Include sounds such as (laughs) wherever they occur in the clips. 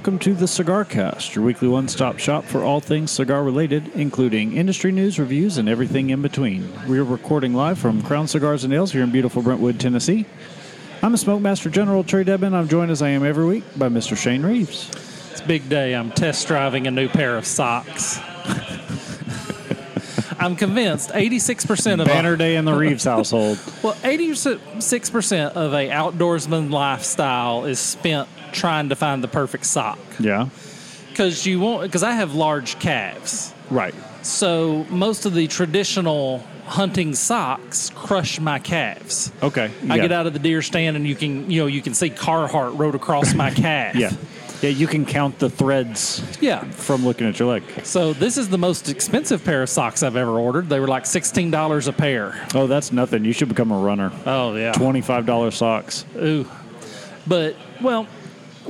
welcome to the Cigar Cast, your weekly one stop shop for all things cigar related, including industry news, reviews, and everything in between. We're recording live from Crown Cigars and Ales here in beautiful Brentwood, Tennessee. I'm a Smoke Master General Trae Debin. I'm joined as I am every week by Mr. Shane Reeves. It's a big day. I'm test driving a new pair of socks. (laughs) I'm convinced 86% of Banner day in the Reeves (laughs) household. well, 86% of a outdoorsman lifestyle is spent trying to find the perfect sock. Yeah. Because you want because I have large calves. Right. So most of the traditional hunting socks crush my calves. Okay. I yeah. get out of the deer stand and you can you know you can see Carhartt rode across my (laughs) calf. Yeah. Yeah, you can count the threads Yeah. from looking at your leg. So this is the most expensive pair of socks I've ever ordered. They were like sixteen dollars a pair. Oh, that's nothing. You should become a runner. Oh yeah. $25 socks. Ooh. But well,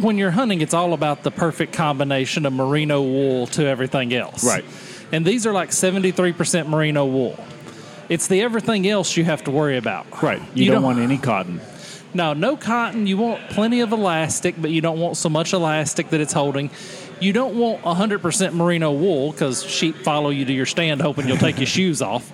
when you're hunting, it's all about the perfect combination of merino wool to everything else. Right. And these are like seventy three percent merino wool. It's the everything else you have to worry about. Right. You, don't, want any cotton. No, no cotton. You want plenty of elastic, but you don't want so much elastic that it's holding. You don't want 100% merino wool because sheep follow you to your stand hoping you'll take your (laughs) shoes off.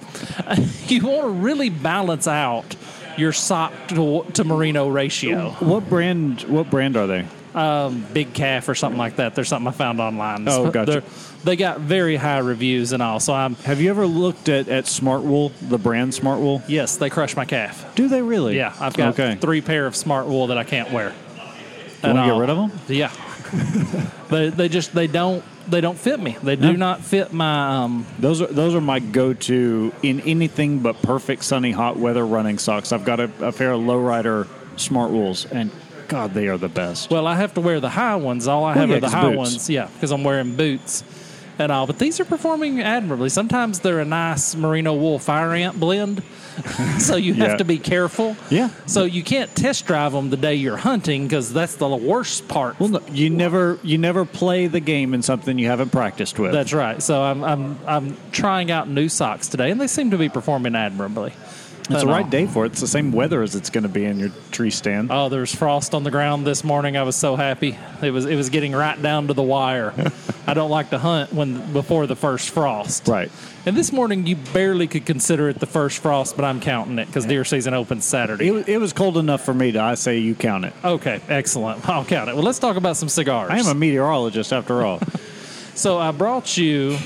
(laughs) You want to really balance out your sock to, to merino ratio. What brand what brand are they? Um, Big Calf or something like that. There's something I found online. Oh, gotcha. They're- They got very high reviews and all. So I'm, Have you ever looked at, at Smart Wool, the brand Smart Wool? yes, they crush my calf. Do they really? Yeah, I've got Okay. three pair of smart wool that I can't wear. You want to get rid of them? Yeah. (laughs) they they just they don't they don't fit me. They do No. not fit my um Those are those are my go-to in anything but perfect sunny hot weather running socks. I've got a, a pair of lowrider Smart Wools, and God, they are the best. well, I have to wear the high ones. All I Well, have yeah, are the high boots. ones. Yeah, because I'm wearing boots and all. But these are performing admirably. Sometimes they're a nice merino wool fire ant blend. (laughs) so you have Yeah. to be careful. Yeah. So you can't test drive them the day you're hunting because that's the worst part. Well, no, you never you never play the game in something you haven't practiced with. That's right. So I'm I'm I'm trying out new socks today, and they seem to be performing admirably. It's the right uh, day for it. It's the same weather as it's going to be in your tree stand. Oh, there was frost on the ground this morning. I was so happy. It was it was getting right down to the wire. (laughs) I don't like to hunt when before the first frost. Right. And this morning you barely could consider it the first frost, but I'm counting it because deer season opens Saturday. It, was- it was cold enough for me to I say you count it. Okay, excellent. I'll count it. Well, let's talk about some cigars. I am a meteorologist after all. (laughs) so I brought you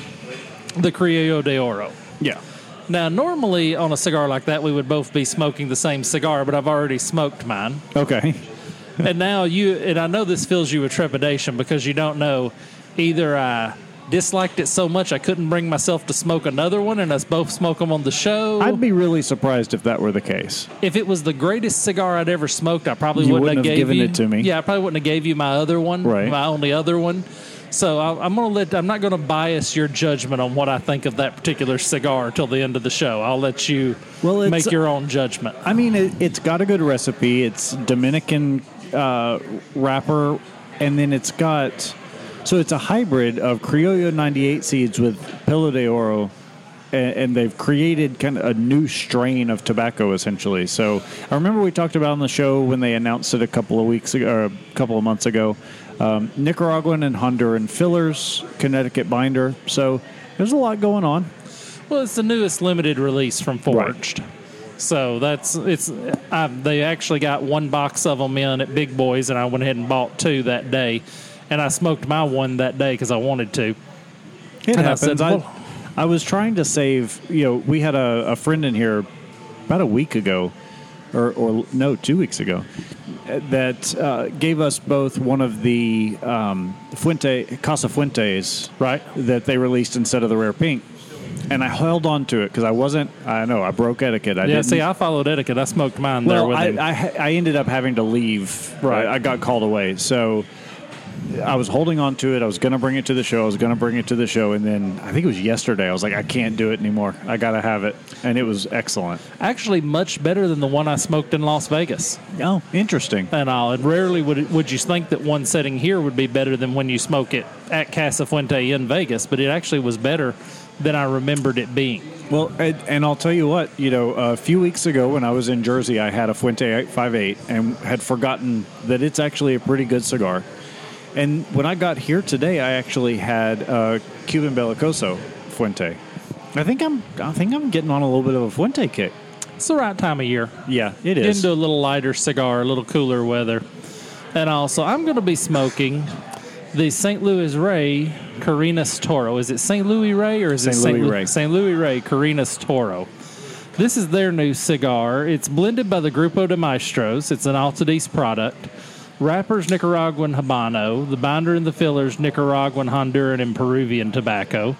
the Criollo de Oro. yeah. Now, normally on a cigar like that, we would both be smoking the same cigar, but I've already smoked mine. Okay. (laughs) and now you, and I know this fills you with trepidation because you don't know either I disliked it so much I couldn't bring myself to smoke another one and us both smoke them on the show. I'd be really surprised if that were the case. if it was the greatest cigar I'd ever smoked, I probably You wouldn't, have gave given you, it to me. Yeah, I probably wouldn't have gave you my other one, Right. my only other one. So I, I'm gonna let. I'm not gonna bias your judgment on what I think of that particular cigar until the end of the show. I'll let you Well, make your own judgment. I mean, it, it's got a good recipe. It's Dominican uh, wrapper, and then it's got so it's a hybrid of Criollo 98 seeds with Pelo de Oro, and, and they've created kind of a new strain of tobacco essentially. So I remember we talked about on the show when they announced it a couple of weeks ago, or a couple of months ago. Um, Nicaraguan and Honduran fillers, Connecticut binder. So there's a lot going on. Well, it's the newest limited release from Forged. So that's it's. I, they actually got one box of them in at Big Boys, and I went ahead and bought two that day, and I smoked my one that day because I wanted to. It And I happens. said, I, well- I was trying to save. You know, we had a, a friend in here about a week ago, or, or no, two weeks ago, that uh, gave us both one of the um, Fuente Casa Fuentes, Right. that they released instead of the rare pink. And I held on to it because I wasn't. I know I broke etiquette. I Yeah, didn't. see, I followed etiquette. I smoked mine there with I, him. I I ended up having to leave. Right. I, I got called away. So I was holding on to it. I was going to bring it to the show. I was going to bring it to the show, and then I think it was yesterday. I was like, I can't do it anymore. I got to have it, and it was excellent. Actually, much better than the one I smoked in Las Vegas. Oh, interesting. And uh, all. And rarely would would you think that one setting here would be better than when you smoke it at Casa Fuente in Vegas, but it actually was better than I remembered it being. Well, and, and I'll tell you what. You know, a few weeks ago when I was in Jersey, I had a Fuente 858 and had forgotten that it's actually a pretty good cigar. And when I got here today, I actually had uh, Cuban Belicoso Fuente. I think I'm I think I'm getting on a little bit of a Fuente kick. It's the right time of year. Yeah, it is. Into a little lighter cigar, a little cooler weather. And also, I'm going to be smoking the St. Louis Rey Carreras Toro. Is it St. Louis Rey or is it St. St. Louis Lu- Rey. St. Louis Rey Carreras Toro? This is their new cigar. It's blended by the Grupo de Maestros. It's an Altadis product. Wrappers Nicaraguan Habano. The binder and the fillers Nicaraguan, Honduran, and Peruvian tobacco.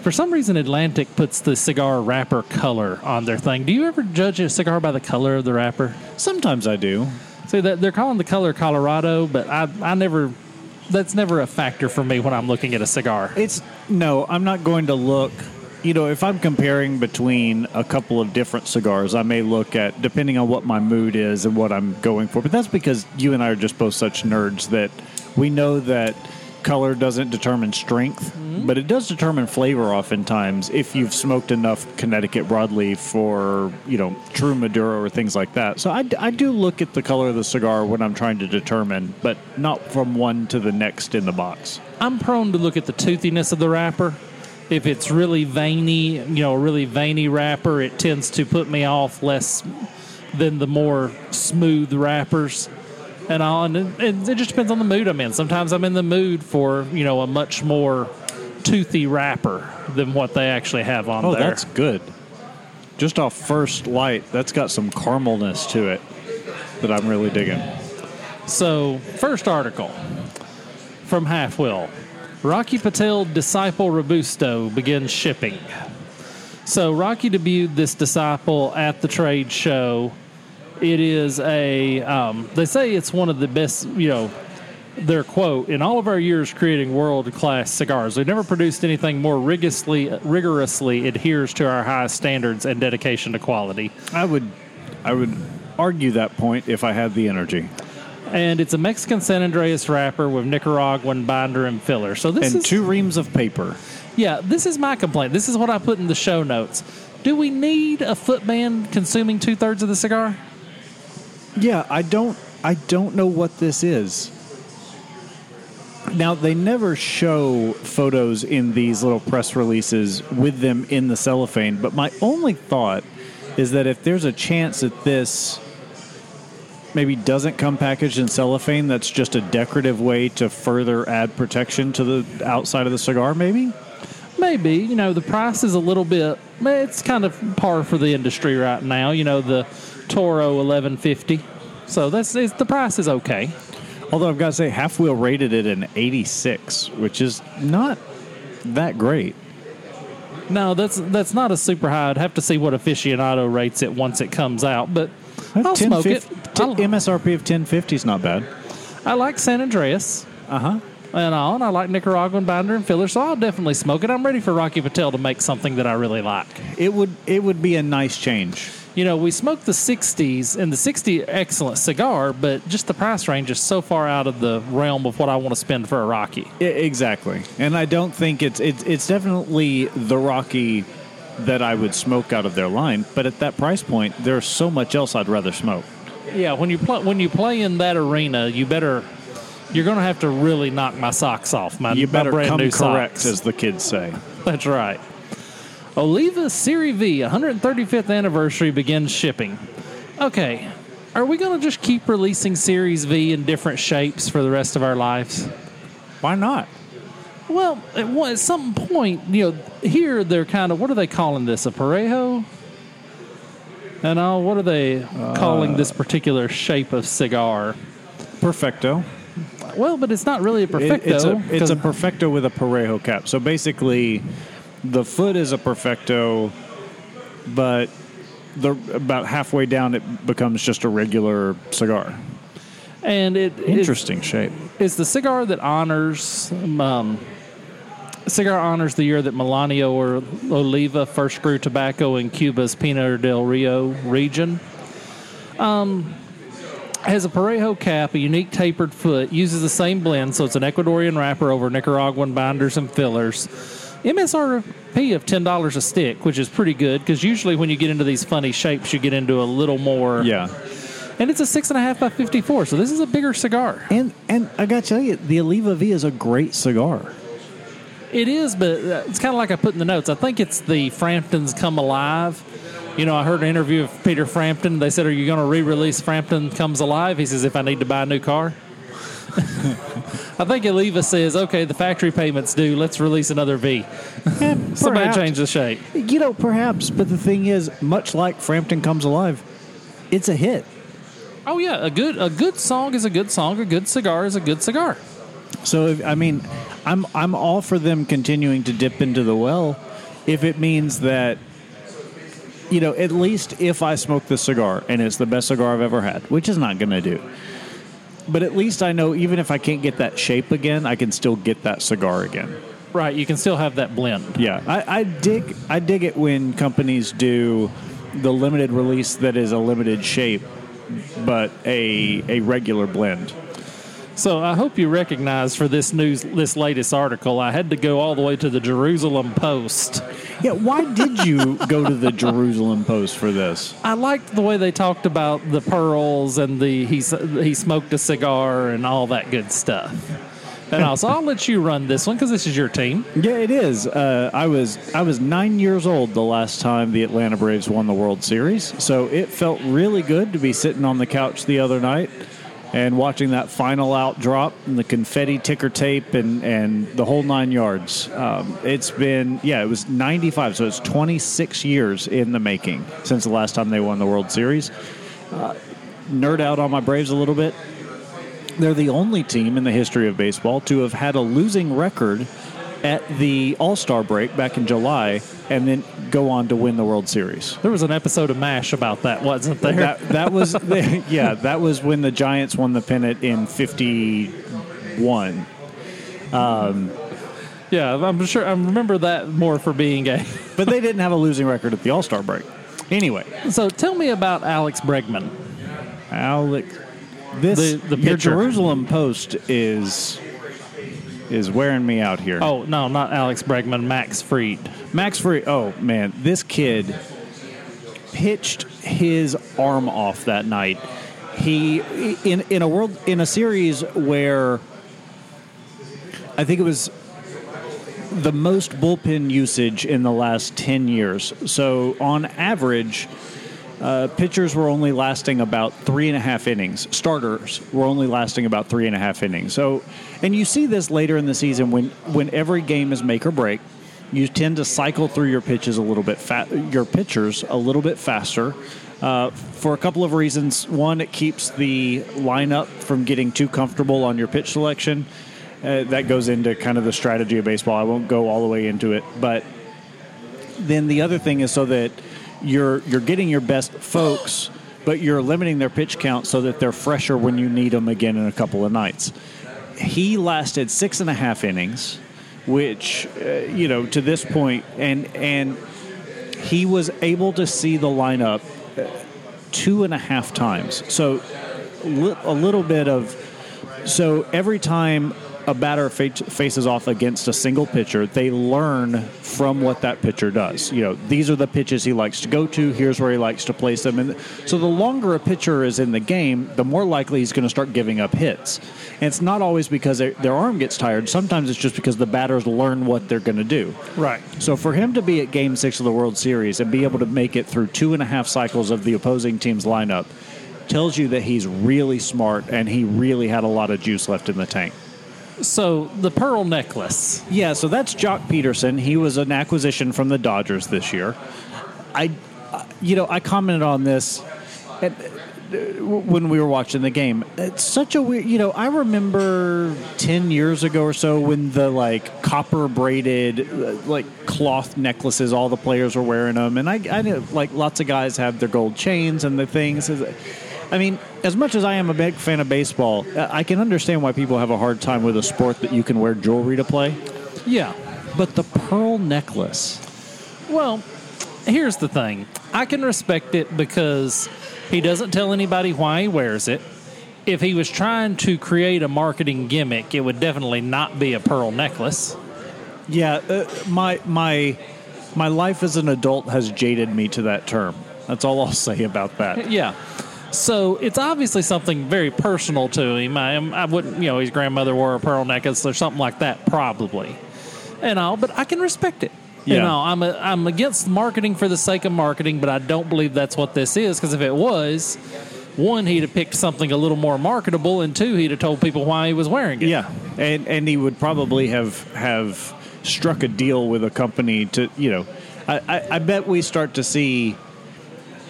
For some reason, Altadis puts the cigar wrapper color on their thing. Do you ever judge a cigar by the color of the wrapper? Sometimes I do. See that they're calling the color Colorado, but I I never that's never a factor for me when I'm looking at a cigar. It's no, I'm not going to look. You know, if I'm comparing between a couple of different cigars, I may look at depending on what my mood is and what I'm going for. But that's because you and I are just both such nerds that we know that color doesn't determine strength, mm-hmm. but it does determine flavor oftentimes if you've smoked enough Connecticut broadleaf or, you know, true Maduro or things like that. So I, I do look at the color of the cigar when I'm trying to determine, but not from one to the next in the box. I'm prone to look at the toothiness of the wrapper. If it's really veiny, you know, a really veiny wrapper, it tends to put me off less than the more smooth wrappers. And all, and it, just depends on the mood I'm in. Sometimes I'm in the mood for you know a much more toothy wrapper than what they actually have on there. Oh, there. that's good. Just off first light, that's got some caramelness to it that I'm really digging. So, first article from Half Wheel Rocky Patel Disciple Robusto begins shipping. So, Rocky debuted this disciple at the trade show. It is a, um, they say it's one of the best, you know, their quote, in all of our years creating world class cigars, we've never produced anything more rigorously, rigorously adheres to our highest standards and dedication to quality. I would, I would argue that point if I had the energy. And it's a Mexican San Andreas wrapper with Nicaraguan binder and filler. So this is And is two reams of paper. yeah, this is my complaint. This is what I put in the show notes. Do we need a foot band consuming two thirds of the cigar? Yeah, I don't, I don't know what this is. Now they never show photos in these little press releases with them in the cellophane, but my only thought is that if there's a chance that this maybe doesn't come packaged in cellophane, that's just a decorative way to further add protection to the outside of the cigar, maybe? Maybe. You know, the price is a little bit. It's kind of par for the industry right now. You know, the Toro eleven fifty. So that's the price is okay. Although I've got to say, Half Wheel rated it an 86, which is not that great. No, that's that's not a super high. I'd have to see what aficionado rates it once it comes out. But I'll smoke it. 1050 I'll- MSRP of 1050 is not bad. I like San Andreas. Uh huh. and all, and I like Nicaraguan binder and filler, so I'll definitely smoke it. I'm ready for Rocky Patel to make something that I really like. It would it would be a nice change. You know, we smoked the 60s, and the 60 excellent cigar, but just the price range is so far out of the realm of what I want to spend for a Rocky. I- exactly, and I don't think it's it's it's definitely the Rocky that I would smoke out of their line. But at that price point, there's so much else I'd rather smoke. Yeah, when you play when you play in that arena, you better you're going to have to really knock my socks off. My, You my better brand come new correct, socks. as the kids say. That's right. Oliva Serie V 135th anniversary begins shipping. Okay, are we going to just keep releasing Series V in different shapes for the rest of our lives? Why not? Well, at, one, at some point, you know, here they're kind of what are they calling this? A parejo? And all, what are they calling this particular shape of cigar? Perfecto. Well, but it's not really a It- perfecto. it's a it's a perfecto with a parejo cap. So basically, the foot is a perfecto, but the about halfway down it becomes just a regular cigar. and it Interesting shape. It's the cigar that honors um, cigar honors the year that Melanio or Oliva first grew tobacco in Cuba's Pinar del Rio region. Um, has a parejo cap, a unique tapered foot, uses the same blend, so it's an Ecuadorian wrapper over Nicaraguan binders and fillers. MSRP of ten dollars a stick, which is pretty good because usually when you get into these funny shapes, you get into a little more Yeah. and it's a six and a half by fifty four. So this is a bigger cigar. And and I got to tell you, the Oliva V is a great cigar. It is, but uh, it's kind of like I put in the notes. I think it's the Frampton Comes Alive. You know, I heard an interview of Peter Frampton. They said, "Are you going to re-release Frampton Comes Alive?" He says, "If I need to buy a new car." (laughs) I think Oliva says, "Okay, the factory payments due. Let's release another V." (laughs) Somebody Perhaps. change the shape. You know, perhaps, but the thing is, much like Frampton Comes Alive, it's a hit. Oh yeah, a good a good song is a good song. A good cigar is a good cigar. So I mean, I'm I'm all for them continuing to dip into the well, if it means that, you know, at least if I smoke this cigar and it's the best cigar I've ever had, which is not going to do. But at least I know even if I can't get that shape again, I can still get that cigar again. Right, you can still have that blend. Yeah, I, I dig I dig it when companies do the limited release that is a limited shape, but a a regular blend. So I hope you recognize for this news, this latest article, I had to go all the way to the Jerusalem Post. Yeah, why did you go to the Jerusalem Post for this? I liked the way they talked about the pearls and the he he smoked a cigar and all that good stuff. And (laughs) also, I'll let you run this one because this is your team. Yeah, it is. Uh, I was I was nine years old the last time the Atlanta Braves won the World Series, so it felt really good to be sitting on the couch the other night and watching that final out drop and the confetti ticker tape and, and the whole nine yards. Um, it's been yeah, it was ninety five, so it's twenty six years in the making since the last time they won the World Series. Uh, nerd out on my Braves a little bit. They're the only team in the history of baseball to have had a losing record at the All Star break back in July and then go on to win the World Series. There was an episode of MASH about that, wasn't there? That, that was, (laughs) yeah, that was when the Giants won the pennant in 51. Um, yeah, I'm sure. I remember that more for being a. (laughs) But they didn't have a losing record at the All Star break. Anyway, So tell me about Alex Bregman. Alex, this The- the your. Jerusalem Post is is wearing me out here. Oh no, not Alex Bregman, Max Fried. Max Fried. Oh man, this kid pitched his arm off that night. He in in a world in a series where I think it was the most bullpen usage in the last 10 years. So on average, uh, pitchers were only lasting about three and a half innings. Starters were only lasting about three and a half innings. So, and you see this later in the season when when every game is make or break. You tend to cycle through your pitches a little bit, fa- your pitchers a little bit faster, uh, for a couple of reasons. One, it keeps the lineup from getting too comfortable on your pitch selection. Uh, that goes into kind of the strategy of baseball. I won't go all the way into it, but then the other thing is so that you're you're getting your best folks, but you're limiting their pitch count so that they're fresher when you need them again in a couple of nights. He lasted six and a half innings, which uh, you know to this point, and and he was able to see the lineup uh, two and a half times. So a little bit of so every time a batter fa- faces off against a single pitcher, they learn from what that pitcher does. You know, these are the pitches he likes to go to. Here's where he likes to place them. And so the longer a pitcher is in the game, the more likely he's going to start giving up hits. And it's not always because their their arm gets tired. Sometimes it's just because the batters learn what they're going to do. Right. So for him to be at Game Six of the World Series and be able to make it through two and a half cycles of the opposing team's lineup tells you that he's really smart and he really had a lot of juice left in the tank. So the pearl necklace. Yeah, so that's Joc Pederson. He was an acquisition from the Dodgers this year. I, uh, you know, I commented on this uh, when we were watching the game. It's such a weird, you know, I remember 10 years ago or so when the like copper braided, uh, like cloth necklaces, all the players were wearing them. And I, I know like lots of guys have their gold chains and the things. I mean, as much as I am a big fan of baseball, uh, I can understand why people have a hard time with a sport that you can wear jewelry to play. Yeah. But the pearl necklace. Well, here's the thing. I can respect it because he doesn't tell anybody why he wears it. If he was trying to create a marketing gimmick, it would definitely not be a pearl necklace. Yeah, uh, my my my life as an adult has jaded me to that term. That's all I'll (laughs) say about that. Yeah. So it's obviously something very personal to him. I, I wouldn't, you know, his grandmother wore a pearl necklace or something like that, probably, and all. But I can respect it. You know, I'm a, I'm against marketing for the sake of marketing, but I don't believe that's what this is. Because if it was, one, he'd have picked something a little more marketable, and two, he'd have told people why he was wearing it. Yeah, and and he would probably have have struck a deal with a company to you know, I, I, I bet we start to see.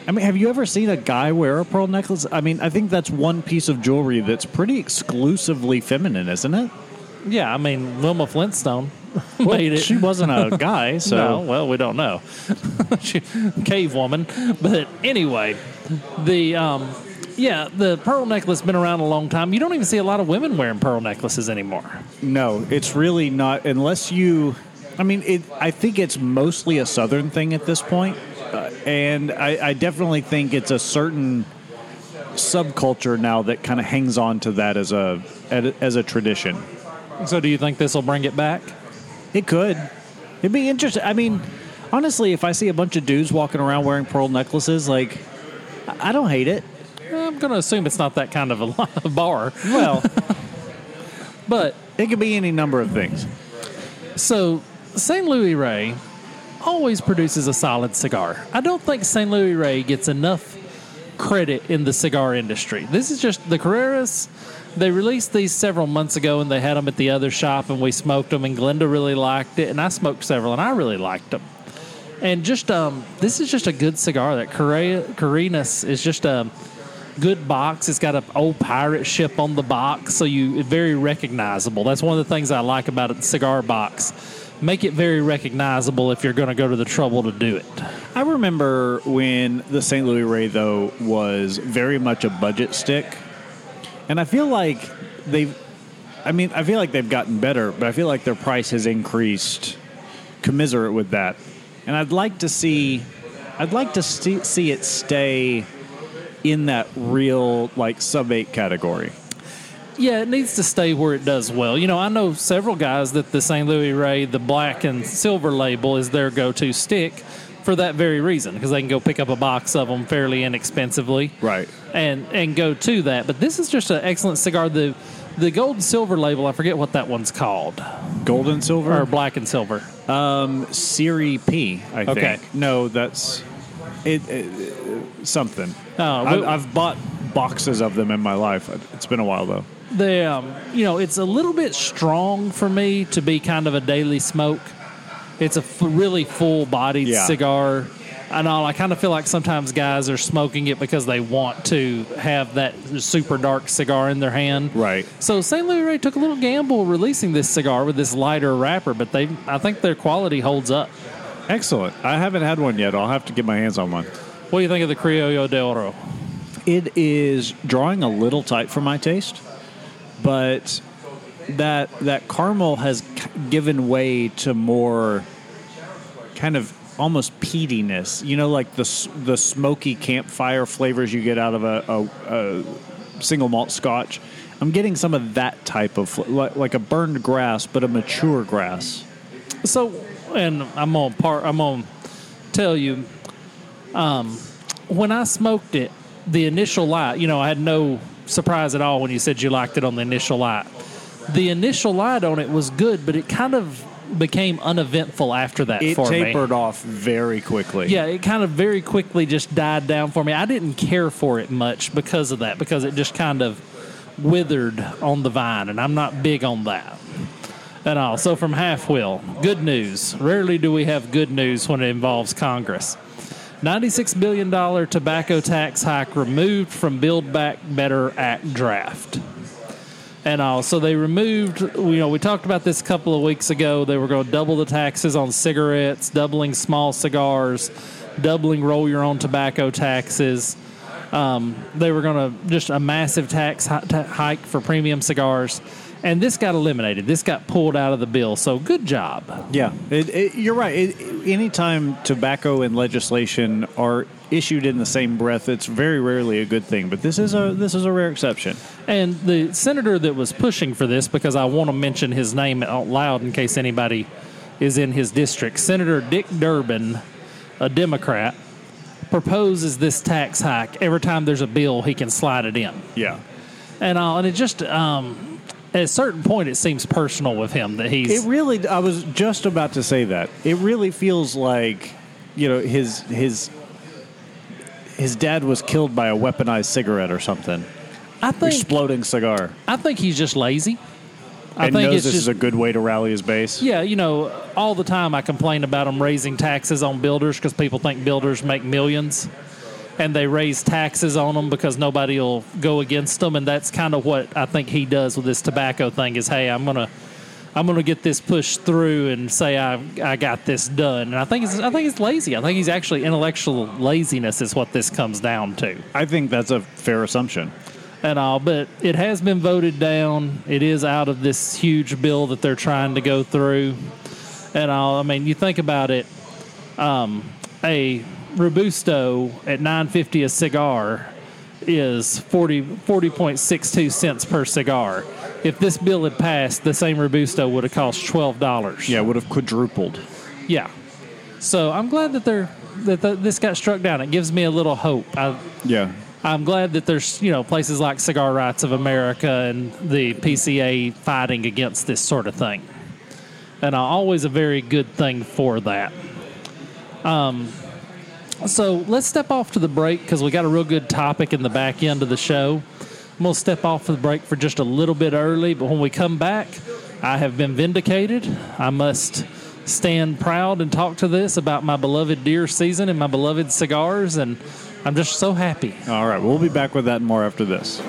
I mean, have you ever seen a guy wear a pearl necklace? I mean, I think that's one piece of jewelry that's pretty exclusively feminine, isn't it? Yeah, I mean, Wilma Flintstone (laughs) made it. She wasn't a (laughs) guy, so no, well, we don't know. (laughs) She- Cave woman, but anyway, the um, yeah, the pearl necklace been around a long time. You don't even see a lot of women wearing pearl necklaces anymore. No, it's really not unless you. I mean, it. I think it's mostly a southern thing at this point, uh, and I, I definitely think it's a certain subculture now that kind of hangs on to that as a as a tradition. So, do you think this will bring it back? It could. It'd be interesting. I mean, honestly, if I see a bunch of dudes walking around wearing pearl necklaces, like, I I don't hate it. I'm going to assume it's not that kind of a (laughs) bar, Well, (laughs) but it could be any number of things. So, St. Louis Rey always produces a solid cigar. I don't think St. Louis Rey gets enough credit in the cigar industry. This is just the Carreras. They released these several months ago and they had them at the other shop and we smoked them and Glenda really liked it and I smoked several and I really liked them. And just um, this is just a good cigar. That Carreras is just a good box. It's got an old pirate ship on the box, so you very recognizable. That's one of the things I like about a cigar box. Make it very recognizable if you're going to go to the trouble to do it. I remember when the St. Louis Rey, though, was very much a budget stick. And I feel like they've, I mean, I feel like they've gotten better, but I feel like their price has increased commiserate with that. And I'd like to see, I'd like to see, see it stay in that real, like, sub eight category. Yeah, it needs to stay where it does well. You know, I know several guys that the St. Louis Rey, the black and silver label, is their go-to stick for that very reason because they can go pick up a box of them fairly inexpensively. Right. and and go to that. But this is just an excellent cigar. The the gold and silver label, I forget what that one's called, Gold and silver? or black and silver. Um, Serie P, I think. Okay. No, that's it, it something. Oh, I've, I've bought boxes of them in my life. It's been a while though. The um, you know, it's a little bit strong for me to be kind of a daily smoke. It's a f- really full bodied Yeah. cigar. And all I kind of feel like sometimes guys are smoking it because they want to have that super dark cigar in their hand. Right. So St. Louis Rey took a little gamble releasing this cigar with this lighter wrapper, but they I think their quality holds up. Excellent. I haven't had one yet. I'll have to get my hands on one. What do you think of the Criollo de Oro? It is drawing a little tight for my taste, but that that caramel has given way to more kind of almost peatiness. You know, like the the smoky campfire flavors you get out of a, a, a single malt Scotch. I'm getting some of that type of like, like a burned grass, but a mature grass. So, and I'm gonna part. I'm gonna tell you, um, when I smoked it, the initial light. You know, I had no surprise at all when you said you liked it on the initial light. The initial light on it was good, but it kind of became uneventful after that It for me. tapered off very quickly. Yeah, it kind of very quickly just died down for me. I didn't care for it much because of that, because it just kind of withered on the vine, and I'm not big on that. And all. So from Half Wheel, good news. Rarely do we have good news when it involves Congress. $96 billion tobacco tax hike removed from Build Back Better Act draft and all. So they removed, you know, we talked about this a couple of weeks ago. They were going to double the taxes on cigarettes, doubling small cigars, doubling roll your own tobacco taxes. Um, they were going to just a massive tax hike for premium cigars. And this got eliminated. This got pulled out of the bill. So good job. Yeah, it, it, you're right. It, anytime tobacco and legislation are issued in the same breath, it's very rarely a good thing. But this is a this is a rare exception. And the senator that was pushing for this, because I want to mention his name out loud in case anybody is in his district, Senator Dick Durbin, a Democrat, proposes this tax hike every time there's a bill he can slide it in, Yeah. and uh, and it just um, at a certain point it seems personal with him that he's It really. I was just about to say that. It really feels like, you know, his his his dad was killed by a weaponized cigarette or something, I think exploding cigar, I think he's just lazy. I and think knows it's this just is a good way to rally his base. Yeah, you know, all the time I complain about them raising taxes on builders because people think builders make millions, and they raise taxes on them because nobody will go against them, and that's kind of what I think he does with this tobacco thing. Is hey, I'm gonna. I'm going to get this pushed through and say I I got this done, and I think it's I think it's lazy. I think he's actually intellectual laziness is what this comes down to I think that's a fair assumption. and all, but it has been voted down. It is out of this huge bill that they're trying to go through, and all. I mean, you think about it. Um, a robusto at nine fifty a cigar is 40 40.62 cents per cigar. If this bill had passed, the same robusto would have cost twelve dollars. Yeah, it would have quadrupled. yeah. So I'm glad that they're that the, this got struck down. It gives me a little hope. I, Yeah. I'm glad that there's you know places like Cigar Rights of America and the PCA fighting against this sort of thing, and always a very good thing for that. Um, so let's step off to the break because we got a real good topic in the back end of the show. I'm gonna step off for the break for just a little bit early, but when we come back, I have been vindicated. I must stand proud and talk to this about my beloved deer season and my beloved cigars, and I'm just so happy. All right, we'll be back with that more after this.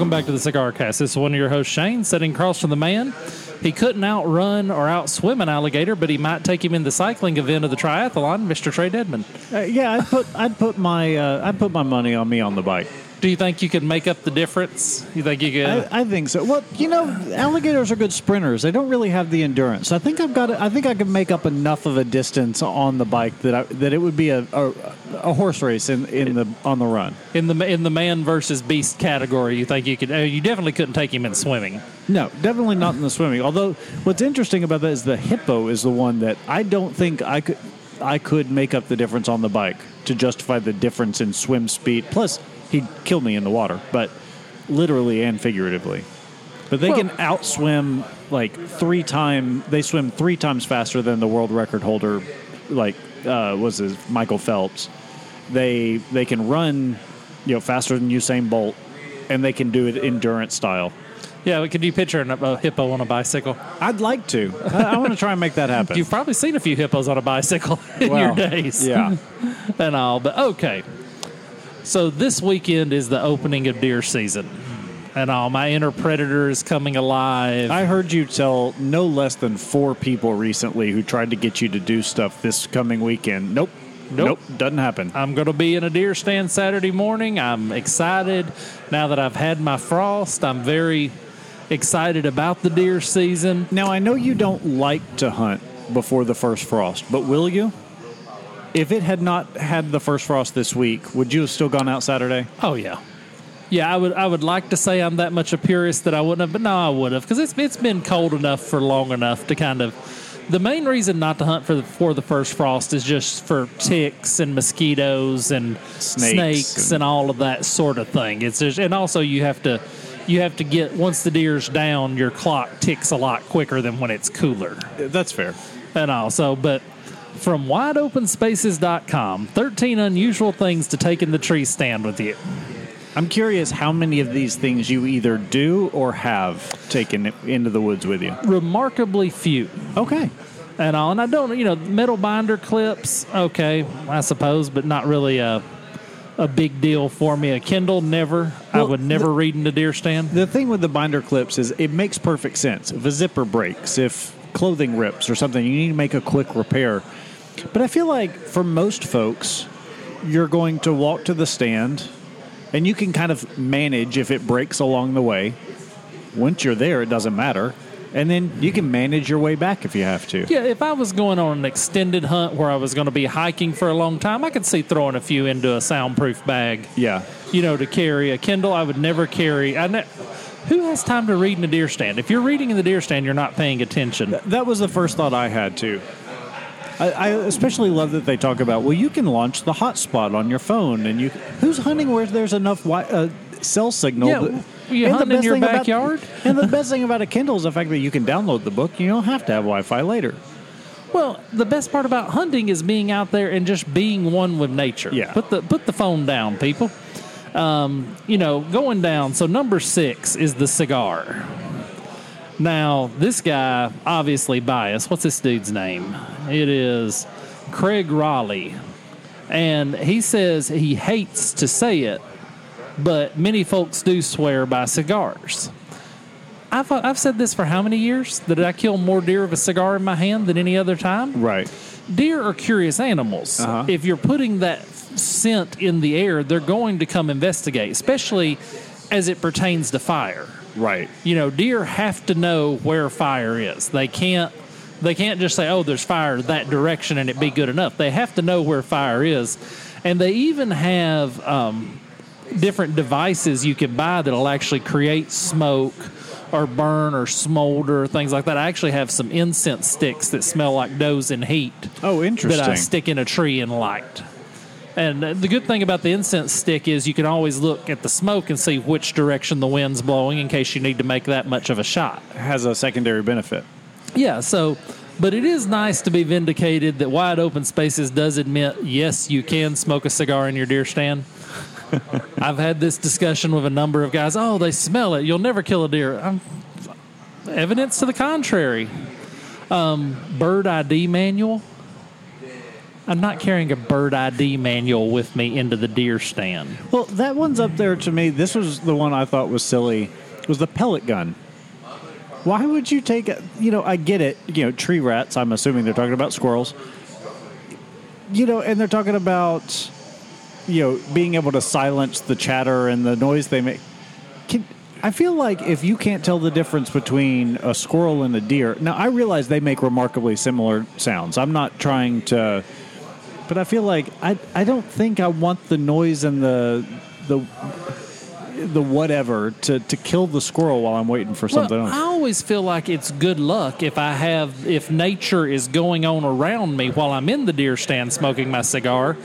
Welcome back to the Cigar Cast. This is one of your hosts, Shane, sitting across from the man. He couldn't outrun or outswim an alligator, but he might take him in the cycling event of the triathlon, Mr. Trae Deadman. Uh, yeah, I'd put I'd put my uh, I'd put my money on me on the bike. Do you think you could make up the difference? You think you could? I, I think so. Well, you know, alligators are good sprinters. They don't really have the endurance. I think I've got. I think I could make up enough of a distance on the bike that I, that it would be a, a, a horse race in, in the on the run. in the in the man versus beast category, you think you could? Uh, you definitely couldn't take him in swimming. No, definitely not in the swimming. Although, what's interesting about that is the hippo is the one that I don't think I could I could make up the difference on the bike to justify the difference in swim speed. Plus, he'd kill me in the water, but literally and figuratively. But they Well- can outswim like three time. They swim three times faster than the world record holder, like uh, was his Michael Phelps. They they can run, you know, faster than Usain Bolt, and they can do it endurance style. Yeah, but could you picture a hippo on a bicycle? I'd like to. I, I want to try and make that happen. (laughs) You've probably seen a few hippos on a bicycle (laughs) in your days. Yeah. (laughs) and all. But okay. So this weekend is the opening of deer season. And all my inner predator is coming alive. I heard you tell no less than four people recently who tried to get you to do stuff this coming weekend. Nope. Nope. Doesn't happen. I'm going to be in a deer stand Saturday morning. I'm excited. Now that I've had my frost, I'm very excited about the deer season. Now, I know you don't like to hunt before the first frost, but will you? If it had not had the first frost this week, would you have still gone out Saturday? Oh yeah, yeah. I would. I would like to say I'm that much a purist that I wouldn't have, but no, I would have because it's it's been cold enough for long enough to kind of. The main reason not to hunt for the, for the first frost is just for ticks and mosquitoes and Snakes snakes and- and all of that sort of thing. It's just, and also you have to you have to get once the deer's down, your clock ticks a lot quicker than when it's cooler That's fair. and also, but from wideopenspaces.com, 13 unusual things to take in the tree stand with you. I'm curious how many of these things you either do or have taken into the woods with you. Remarkably few. Okay. And all, and I don't, you know, metal binder clips, okay, I suppose, but not really a, a big deal for me. A Kindle, never. I would never the- read in the deer stand. The thing with the binder clips is it makes perfect sense. If a zipper breaks, if clothing rips or something, you need to make a quick repair. But I feel like for most folks, you're going to walk to the stand and you can kind of manage if it breaks along the way. Once you're there, it doesn't matter. and then you can manage your way back if you have to. Yeah, if I was going on an extended hunt where I was going to be hiking for a long time, I could see throwing a few into a soundproof bag. Yeah. You know, to carry a Kindle, I would never carry. I ne- who has time to read in a deer stand? If you're reading in the deer stand, you're not paying attention. That was the first thought I had too. I, I especially love that they talk about well, you can launch the hotspot on your phone, and you who's hunting where there's enough wi- uh, cell signal. Yeah, that- you and the hunting in your thing about- backyard? and the (laughs) best thing about a Kindle is the fact that you can download the book. You don't have to have Wi-Fi later. Well, the best part about hunting is being out there and just being one with nature. Yeah. Put the put the phone down, people. Um, you know, going down. So number six is the cigar. Now, this guy obviously biased. What's this dude's name? It is Craig Raleigh, and he says he hates to say it, but many folks do swear by cigars. I've, I've said this for how many years? That I kill more deer with a cigar in my hand than any other time? Right. Deer are curious animals. Uh-huh. If you're putting that scent in the air, they're going to come investigate, especially as it pertains to fire. Right. You know, deer have to know where fire is. They can't they can't just say, "Oh, there's fire that direction," and it be good enough. They have to know where fire is, and they even have um, different devices you can buy that'll actually create smoke or burn or smolder things like that. I actually have some incense sticks that smell like does in heat Oh, interesting. that I stick in a tree and light. And the good thing about the incense stick is you can always look at the smoke and see which direction the wind's blowing in case you need to make that much of a shot. Has a secondary benefit. Yeah, so, but it is nice to be vindicated that Wide Open Spaces does admit yes, you can smoke a cigar in your deer stand. (laughs) I've had this discussion with a number of guys. Oh, they smell it. You'll never kill a deer. I'm, evidence to the contrary. Um, bird ID manual. I'm not carrying a bird ID manual with me into the deer stand. Well, that one's up there to me. This was the one I thought was silly. Was the pellet gun? Why would you take a? You know, I get it. You know, tree rats. I'm assuming they're talking about squirrels. You know, and they're talking about you know being able to silence the chatter and the noise they make. Can, I feel like if you can't tell the difference between a squirrel and a deer, now I realize they make remarkably similar sounds. I'm not trying to but I feel like I I don't think I want the noise and the the the whatever to, to kill the squirrel while I'm waiting for something well, else. I always feel like it's good luck if I have if nature is going on around me while I'm in the deer stand smoking my cigar.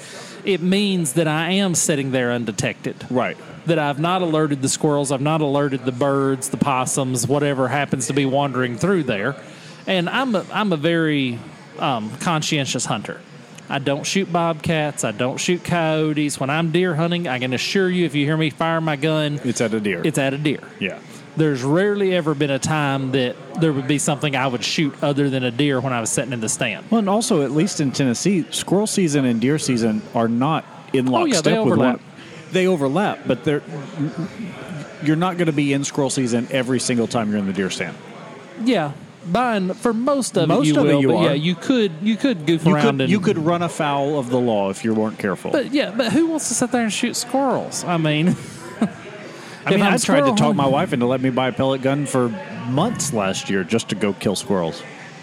It means that I am sitting there undetected. Right. That I've not alerted the squirrels, I've not alerted the birds, the possums, whatever happens to be wandering through there. And I'm a, I'm a very um, conscientious hunter. I don't shoot bobcats. I don't shoot coyotes. When I'm deer hunting, I can assure you, if you hear me fire my gun, It's at a deer. it's at a deer. yeah. There's rarely ever been a time that there would be something I would shoot other than a deer when I was sitting in the stand. Well, and also, at least in Tennessee, squirrel season and deer season are not in Oh, yeah, lockstep with overlap. one. They overlap, but they're you're not going to be in squirrel season every single time you're in the deer stand. Yeah, buying for most of Most it you of it you but yeah, you could you could goof You around could and you could run afoul of the law if you weren't careful. But yeah, but who wants to sit there and shoot squirrels? I mean, (laughs) I mean, I'm I tried to squirrel talk my wife into letting me buy a pellet gun for months last year just to go kill squirrels.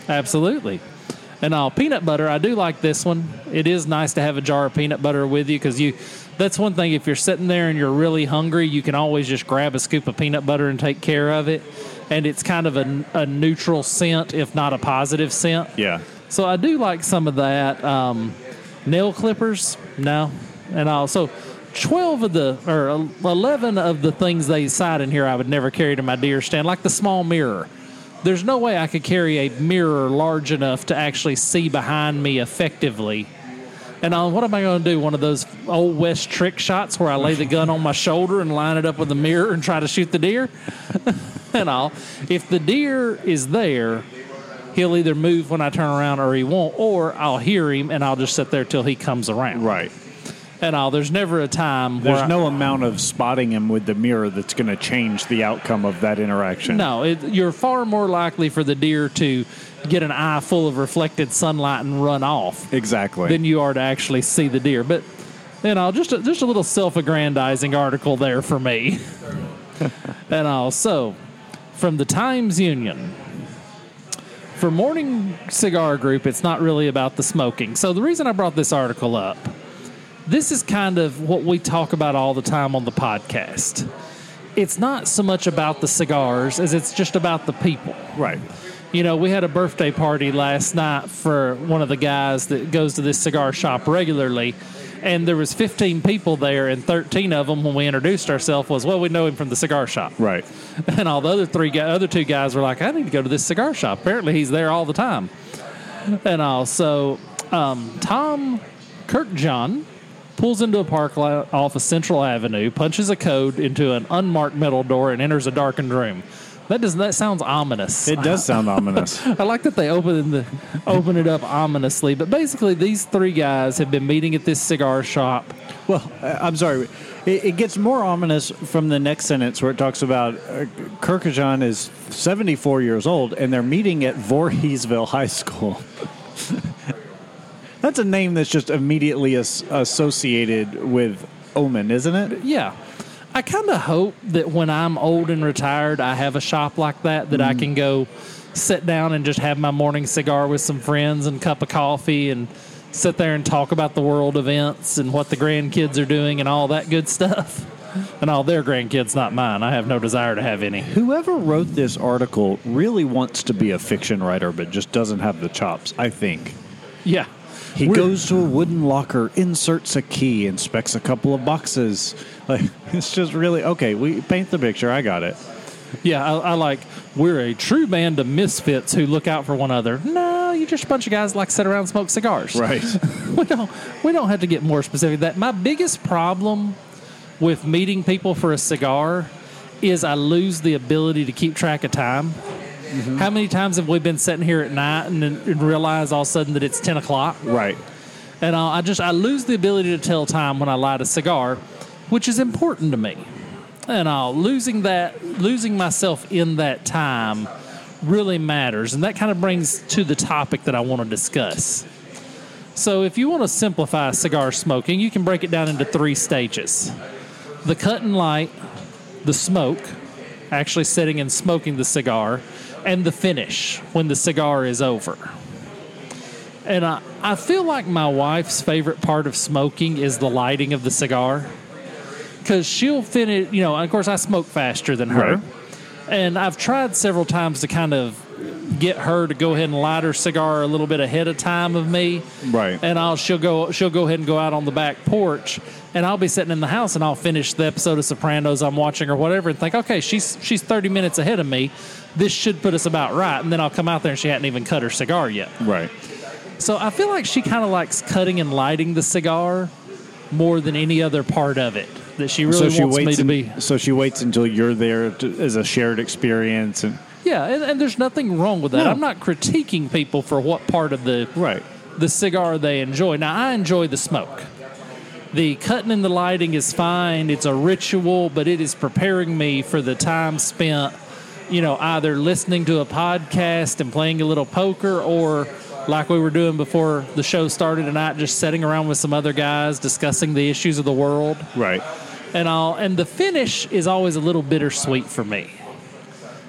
absolutely. And all peanut butter, I do like this one. It is nice to have a jar of peanut butter with you because you. That's one thing. If you're sitting there and you're really hungry, you can always just grab a scoop of peanut butter and take care of it. And it's kind of a, a neutral scent, if not a positive scent. Yeah. So I do like some of that. Um, nail clippers, no, and also twelve of the or eleven of the things they cite in here I would never carry to my deer stand, like the small mirror. There's no way I could carry a mirror large enough to actually see behind me effectively. And uh, what am I going to do? One of those old west trick shots where I lay the gun on my shoulder and line it up with the mirror and try to shoot the deer? (laughs) and all. If the deer is there, he'll either move when I turn around or he won't, or I'll hear him and I'll just sit there till he comes around. Right. And all. There's never a time There's no amount of spotting him with the mirror that's going to change the outcome of that interaction. no. It, you're far more likely for the deer to get an eye full of reflected sunlight and run off Exactly. than you are to actually see the deer. But you know, just a, just a little self-aggrandizing article there for me. (laughs) and also from the Times Union, for Morning Cigar Group, it's not really about the smoking. So the reason I brought this article up, this is kind of what we talk about all the time on the podcast. It's not so much about the cigars as it's just about the people. Right. You know, we had a birthday party last night for one of the guys that goes to this cigar shop regularly, and there was 15 people there, and 13 of them, when we introduced ourselves, was well, we know him from the cigar shop, Right. (laughs) and all the other three, other two guys were like, I need to go to this cigar shop. Apparently, he's there all the time, and also um, Tom Kirkjohn pulls into a park lot off of Central Avenue, punches a code into an unmarked metal door, and enters a darkened room. That does that sounds ominous. It does sound ominous. (laughs) I like that they open the open it up ominously. But basically, these three guys have been meeting at this cigar shop. Well, uh, I'm sorry. It, it gets more ominous from the next sentence where it talks about uh, Kirkajan is 74 years old and they're meeting at Voorheesville High School. (laughs) that's a name that's just immediately as- associated with Omen, isn't it? Yeah, I kind of hope that when I'm old and retired, I have a shop like that that I mm. can go sit down and just have my morning cigar with some friends and cup of coffee and sit there and talk about the world events and what the grandkids are doing and all that good stuff. And all their grandkids, not mine. I have no desire to have any. Whoever wrote this article really wants to be a fiction writer, but just doesn't have the chops, I think. Yeah. He We're- goes to a wooden locker, inserts a key, inspects a couple of boxes. (laughs) Like it's just really okay. We paint the picture. I got it. Yeah, I, I like. We're a true band of misfits who look out for one another. No, you're just a bunch of guys like sit around and smoke cigars. Right. (laughs) we don't. We don't have to get more specific. That my biggest problem with meeting people for a cigar is I lose the ability to keep track of time. Mm-hmm. How many times have we been sitting here at night and, and realize all of a sudden that it's ten o'clock? right. and I'll, I just I lose the ability to tell time when I light a cigar, which is important to me. And I'll losing that losing myself in that time really matters, and that kind of brings to the topic that I want to discuss. So, if you want to simplify cigar smoking, you can break it down into three stages: the cut and light, the smoke, actually sitting and smoking the cigar, and the finish when the cigar is over. And I, I feel like my wife's favorite part of smoking is the lighting of the cigar. Because she'll finish, you know, of course, I smoke faster than her. Right. And I've tried several times to kind of get her to go ahead and light her cigar a little bit ahead of time of me. Right. And I'll she'll go she'll go ahead and go out on the back porch and I'll be sitting in the house and I'll finish the episode of Sopranos I'm watching or whatever and think, okay, she's she's 30 minutes ahead of me. This should put us about right. And then I'll come out there and she hadn't even cut her cigar yet. Right. So I feel like she kind of likes cutting and lighting the cigar more than any other part of it. That she really so she wants me to be. so she waits until you're there to, as a shared experience, and Yeah, and, and there's nothing wrong with that. No. I'm not critiquing people for what part of the right. the cigar they enjoy. Now I enjoy the smoke. The cutting and the lighting is fine. It's a ritual, but it is preparing me for the time spent, you know, either listening to a podcast and playing a little poker or like we were doing before the show started tonight, just sitting around with some other guys discussing the issues of the world Right. And all. And the finish is always a little bittersweet for me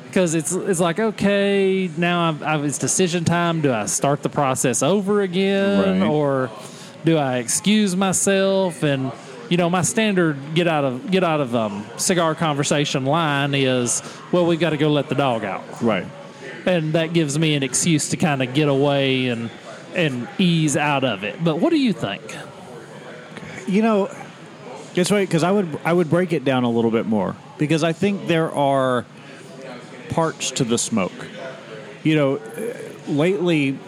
because it's it's like okay, now I've, I've, it's decision time. Do I start the process over again, Right. or do I excuse myself? And you know, my standard get out of get out of um, cigar conversation line is, well, we've got to go let the dog out Right. and that gives me an excuse to kind of get away and and ease out of it. But what do you think? You know, guess what? Because I would I would break it down a little bit more because I think there are parts to the smoke. You know, uh, lately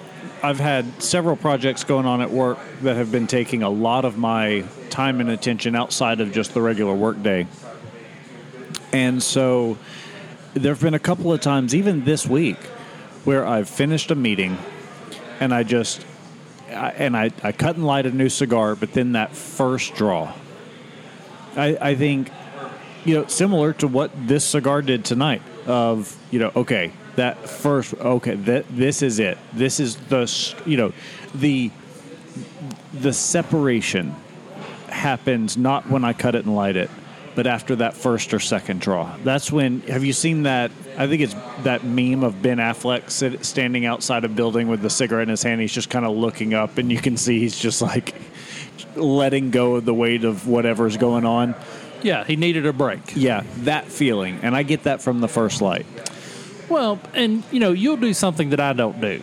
I've had several projects going on at work that have been taking a lot of my time and attention outside of just the regular workday. And so there have been a couple of times, even this week, where I've finished a meeting and I just I, and I, I cut and light a new cigar, but then that first draw, I, I think, you know, similar to what this cigar did tonight. Of you know, okay, that first, okay, that this is it. This is the you know, the the separation happens not when I cut it and light it, but after that first or second draw. That's when. Have you seen that? I think it's that meme of Ben Affleck sit, standing outside a building with the cigarette in his hand. He's just kind of looking up, and you can see he's just like letting go of the weight of whatever's going on. Yeah, he needed a break. Yeah, that feeling, and I get that from the first light. Well, and you know, you'll do something that I don't do.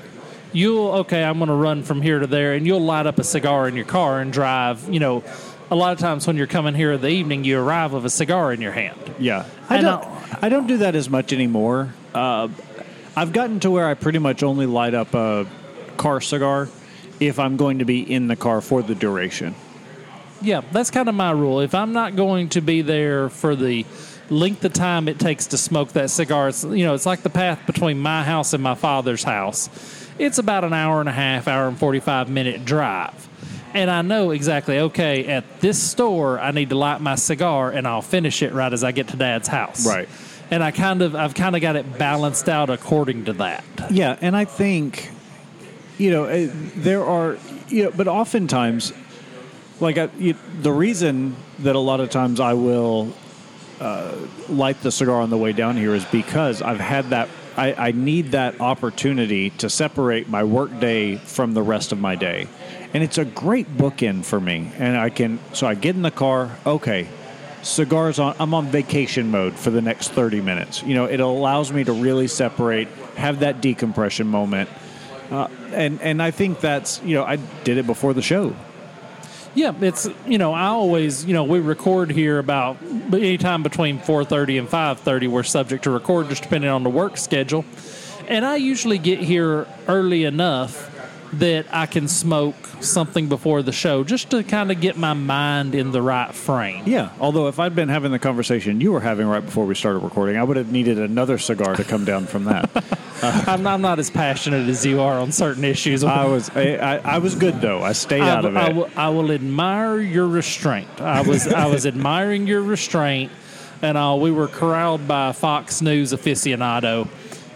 You'll okay, I'm going to run from here to there, and you'll light up a cigar in your car and drive. You know, a lot of times when you're coming here in the evening, you arrive with a cigar in your hand. Yeah, I And don't. I- I don't do that as much anymore. Uh, I've gotten to where I pretty much only light up a car cigar if I'm going to be in the car for the duration. Yeah, that's kind of my rule. If I'm not going to be there for the length of time it takes to smoke that cigar, it's you know, it's like the path between my house and my father's house. It's about an hour and a half, hour and 45 minute drive. And I know exactly, okay, at this store I need to light my cigar and I'll finish it right as I get to dad's house. Right. And I kind of I've kind of got it balanced out according to that. Yeah, and I think, you know, eh, there are, you know, but oftentimes, like I, the reason that a lot of times I will uh, light the cigar on the way down here is because I've had that. I, I need that opportunity to separate my work day from the rest of my day, and it's a great bookend for me. And I can so I get in the car. Okay, cigars on i'm on vacation mode for the next 30 minutes you know it allows me to really separate have that decompression moment uh, and and i think that's you know i did it before the show Yeah, it's you know I always you know we record here about anytime between four thirty and five thirty. We're subject to record just depending on the work schedule, and I usually get here early enough that I can smoke something before the show just to kind of get my mind in the right frame. yeah although if i'd been having the conversation you were having right before we started recording i would have needed another cigar to come down from that (laughs) I'm, I'm not as passionate as you are on certain issues. i was I, I, I was good though i stayed out of it I will, I will admire your restraint. I was I was admiring your restraint, and uh, we were corralled by a Fox News aficionado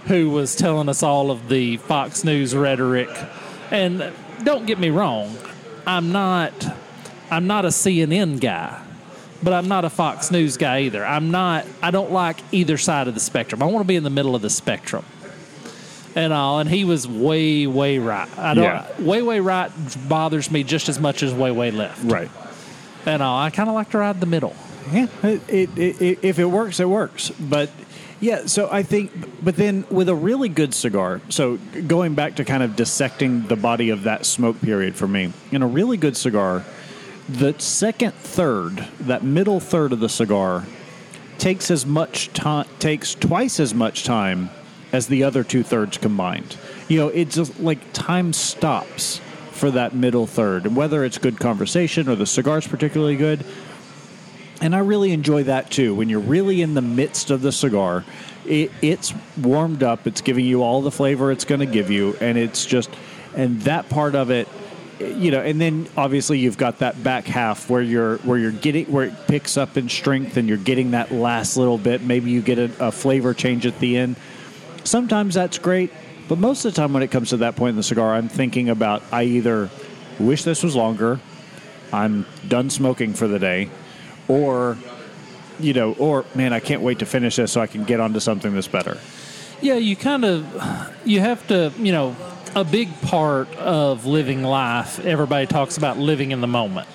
who was telling us all of the Fox News rhetoric. And don't get me wrong, I'm not I'm not a CNN guy. But I'm not a Fox News guy either. I'm not. I don't like either side of the spectrum. I want to be in the middle of the spectrum and all. And he was way, way right. I don't. Yeah. Way, way right bothers me just as much as way, way left. right And all. I kind of like to ride the middle. Yeah, it, it, it, if it works, it works. But yeah, so I think, but then with a really good cigar, so going back to kind of dissecting the body of that smoke period for me, in a really good cigar, the second third, that middle third of the cigar, takes as much time, takes twice as much time as the other two thirds combined. You know, it's just like time stops for that middle third, and whether it's good conversation or the cigar's particularly good, and I really enjoy that too. When you're really in the midst of the cigar, it, it's warmed up. It's giving you all the flavor it's going to give you, and it's just, and that part of it, you know. And then obviously you've got that back half where you're where you're getting where it picks up in strength, and you're getting that last little bit. Maybe you get a, a flavor change at the end. Sometimes that's great, but most of the time when it comes to that point in the cigar, I'm thinking about I either wish this was longer, I'm done smoking for the day, or you know, or man, I can't wait to finish this so I can get onto something that's better. Yeah, you kind of you have to, you know, a big part of living life, everybody talks about living in the moment.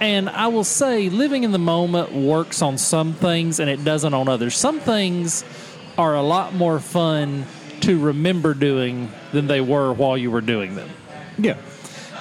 And I will say living in the moment works on some things and it doesn't on others. Some things are a lot more fun to remember doing than they were while you were doing them. Yeah,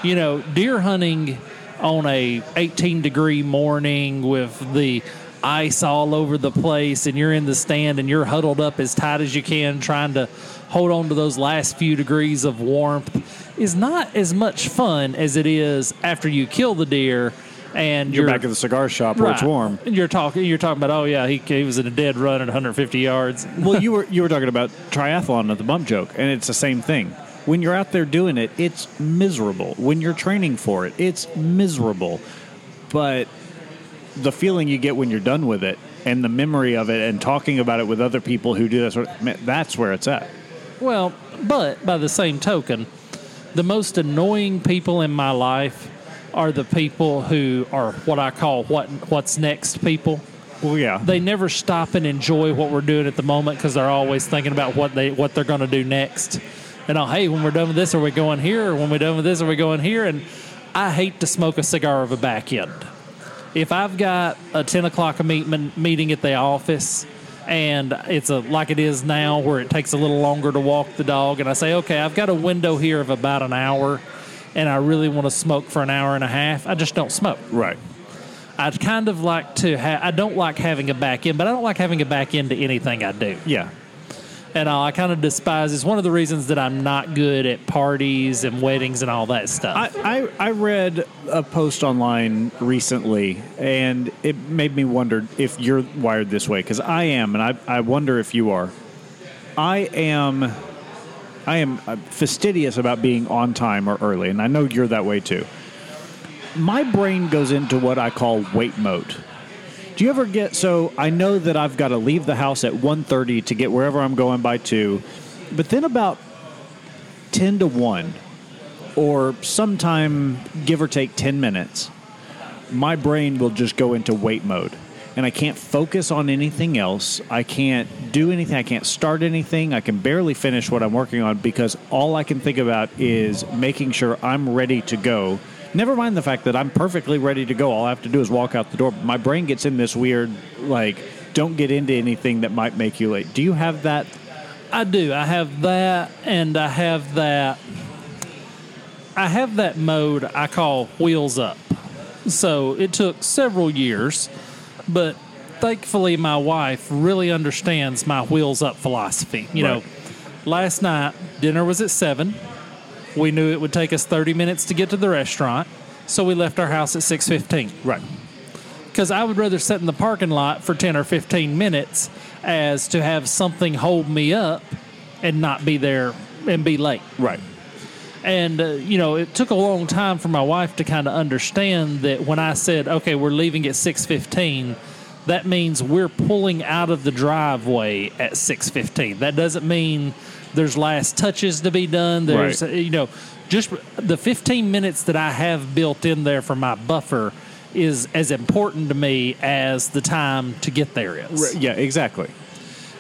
you know, deer hunting on a 18 degree morning with the ice all over the place and you're in the stand and you're huddled up as tight as you can trying to hold on to those last few degrees of warmth is not as much fun as it is after you kill the deer and you're, back at the cigar shop where it's warm. And you're talking you're talking about oh yeah he, he was in a dead run at 150 yards well, you (laughs) were you were talking about triathlon at the bump joke, and it's the same thing. When you're out there doing it, it's miserable. When you're training for it, it's miserable. But the feeling you get when you're done with it, and the memory of it, and talking about it with other people who do this, man, that's where it's at. Well, but by the same token, the most annoying people in my life are the people who are what I call what what's next people. Well, yeah. They never stop and enjoy what we're doing at the moment because they're always thinking about what they what they're going to do next. And oh, hey, when we're done with this, are we going here? Or when we're done with this, are we going here? And I hate to smoke a cigar of a back end. If I've got a ten o'clock a meet, meeting at the office and it's a like it is now where it takes a little longer to walk the dog, and I say, okay, I've got a window here of about an hour, and I really want to smoke for an hour and a half. I just don't smoke. right. I'd kind of like to have. I don't like having a back end, but I don't like having a back end to anything I do. Yeah. And uh, I kind of despise. It's one of the reasons that I'm not good at parties and weddings and all that stuff. I, I, I read a post online recently, and it made me wonder if you're wired this way because I am, and I, I wonder if you are. I am, I am uh, fastidious about being on time or early, and I know you're that way too. My brain goes into what I call wait mode. Do you ever get so I know that I've got to leave the house at 1:30 to get wherever I'm going by 2, but then about 10 to 1 or sometime give or take 10 minutes, my brain will just go into wait mode. And I can't focus on anything else. I can't do anything. I can't start anything. I can barely finish what I'm working on because all I can think about is making sure I'm ready to go. Never mind the fact that I'm perfectly ready to go. All I have to do is walk out the door. My brain gets in this weird, like, don't get into anything that might make you late. Do you have that? I do. I have that, and I have that. I have that mode I call wheels up. So it took several years, but thankfully my wife really understands my wheels up philosophy. You Right. know, last night dinner was at seven. We knew it would take us thirty minutes to get to the restaurant, so we left our house at six fifteen Right. because I would rather sit in the parking lot for 10 or 15 minutes as to have something hold me up and not be there and be late. Right. And, uh, you know, it took a long time for my wife to kind of understand that when I said, okay, we're leaving at 615, that means we're pulling out of the driveway at 615. That doesn't mean there's last touches to be done. There's, Right. you know, just the 15 minutes that I have built in there for my buffer is as important to me as the time to get there is Yeah, exactly.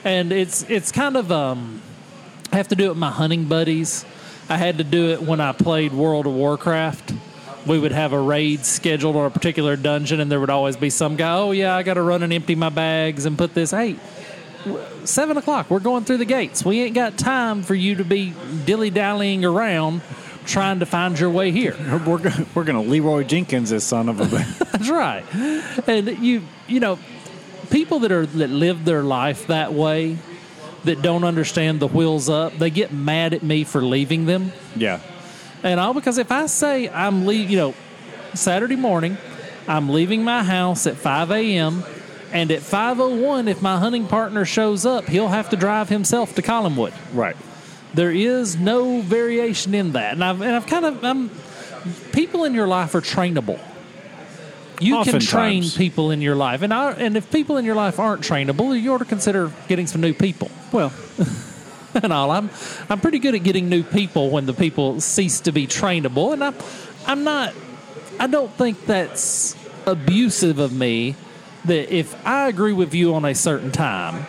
and it's it's kind of um, I have to do it with my hunting buddies. I had to do it when I played World of Warcraft. We would have a raid scheduled on a particular dungeon, and there would always be some guy. Oh yeah, I got to run and empty my bags and put this. Hey, seven o'clock. We're going through the gates. We ain't got time for you to be dilly dallying around trying to find your way here. (laughs) We're we're gonna Leeroy Jenkins this son of a. (laughs) That's right. And you you know, people that are that live their life that way, that don't understand the wheels up, they get mad at me for leaving them. yeah. And all because if I say I'm leave, you know, Saturday morning, I'm leaving my house at 5 a.m. And at 5:01, if my hunting partner shows up, he'll have to drive himself to Collinwood. Right. There is no variation in that, and I've and I've kind of I'm, people in your life are trainable. You can train people in your life, and I, and if people in your life aren't trainable, you ought to consider getting some new people. Well, (laughs) and all, I'm I'm pretty good at getting new people when the people cease to be trainable, and I'm I'm not. I don't think that's abusive of me. That if I agree with you on a certain time,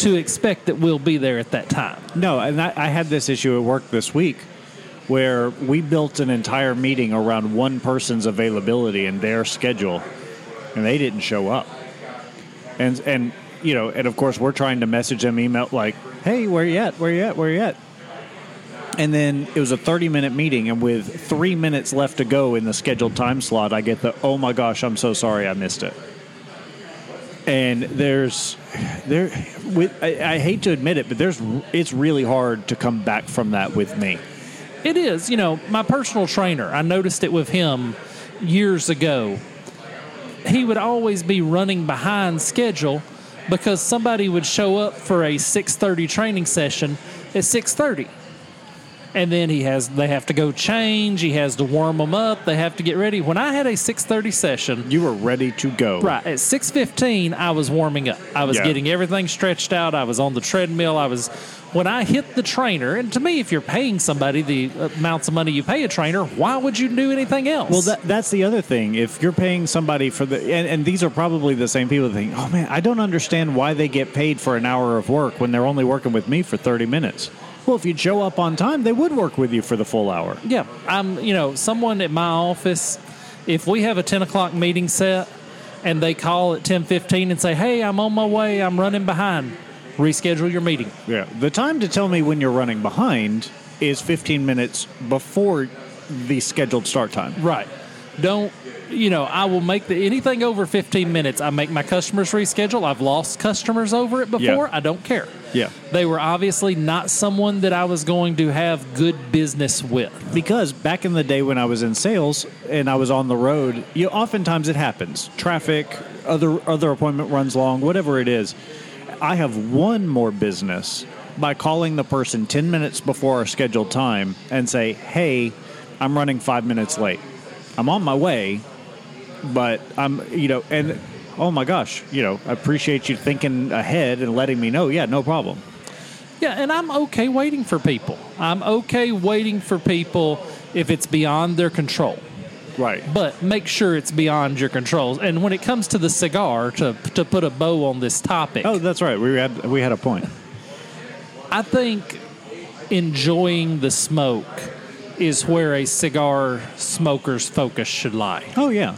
to expect that we'll be there at that time. no, and I, I had this issue at work this week where we built an entire meeting around one person's availability and their schedule, and they didn't show up. And and you know, and of course we're trying to message them email like, "Hey, where you at? Where you at? Where you at?" And then it was a 30 minute meeting, and with three minutes left to go in the scheduled time slot, I get the, oh my gosh, I'm so sorry I missed it. And there's, there, with, I, I hate to admit it, but there's, it's really hard to come back from that with me. It is, you know, my personal trainer. I noticed it with him years ago. He would always be running behind schedule because somebody would show up for a 6:30 training session at 6:30. And then he has they have to go change, he has to warm them up, they have to get ready. When I had a 6:30 session, You were ready to go. Right. At 6:15 I was warming up. I was Yeah. getting everything stretched out. I was on the treadmill. I was when I hit the trainer, and to me, if you're paying somebody the amounts of money you pay a trainer, why would you do anything else? Well, that, that's the other thing. If you're paying somebody for the, and, and these are probably the same people that think, oh man, I don't understand why they get paid for an hour of work when they're only working with me for 30 minutes. Well, if you'd show up on time, they would work with you for the full hour. yeah, I'm. You know, someone at my office, if we have a ten o'clock meeting set, and they call at ten fifteen and say, "Hey, I'm on my way. I'm running behind." Reschedule your meeting. Yeah. The time to tell me when you're running behind is 15 minutes before the scheduled start time. Right. Don't you know, I will make the anything over 15 minutes, I make my customers reschedule. I've lost customers over it before. Yeah. I don't care. Yeah. They were obviously not someone that I was going to have good business with. Because back in the day when I was in sales and I was on the road, you oftentimes it happens. Traffic, other other appointment runs long, whatever it is. I have won more business by calling the person 10 minutes before our scheduled time and say, "Hey, I'm running 5 minutes late. I'm on my way, but I'm, you know, and oh my gosh, you know, I appreciate you thinking ahead and letting me know. Yeah, no problem. Yeah, and I'm okay waiting for people. I'm okay waiting for people if it's beyond their control. Right. But make sure it's beyond your controls. And when it comes to the cigar, to to put a bow on this topic, Oh, that's right. We had we had a point. I think enjoying the smoke is where a cigar smoker's focus should lie. Oh yeah.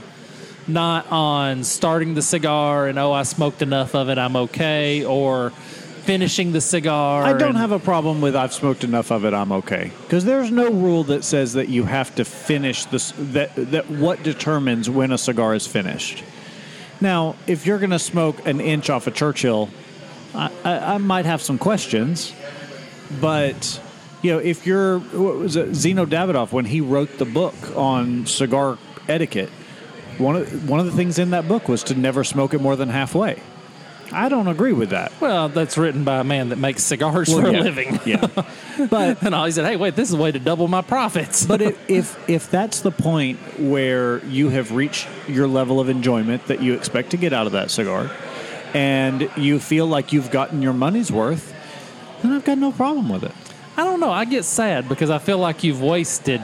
Not on starting the cigar and oh I smoked enough of it, I'm okay, or finishing the cigar. I don't and- have a problem with I've smoked enough of it. I'm okay because there's no rule that says that you have to finish this. That that what determines when a cigar is finished. Now, if you're going to smoke an inch off a Churchill, I, I, I might have some questions. But you know, if you're what was it Zino Davidoff when he wrote the book on cigar etiquette, one of one of the things in that book was to never smoke it more than halfway. I don't agree with that. Well, that's written by a man that makes cigars for yeah. a living. Yeah. (laughs) But And I said, hey, wait, this is a way to double my profits. but if, (laughs) if if that's the point where you have reached your level of enjoyment that you expect to get out of that cigar, and you feel like you've gotten your money's worth, then I've got no problem with it. I don't know. I get sad because I feel like you've wasted.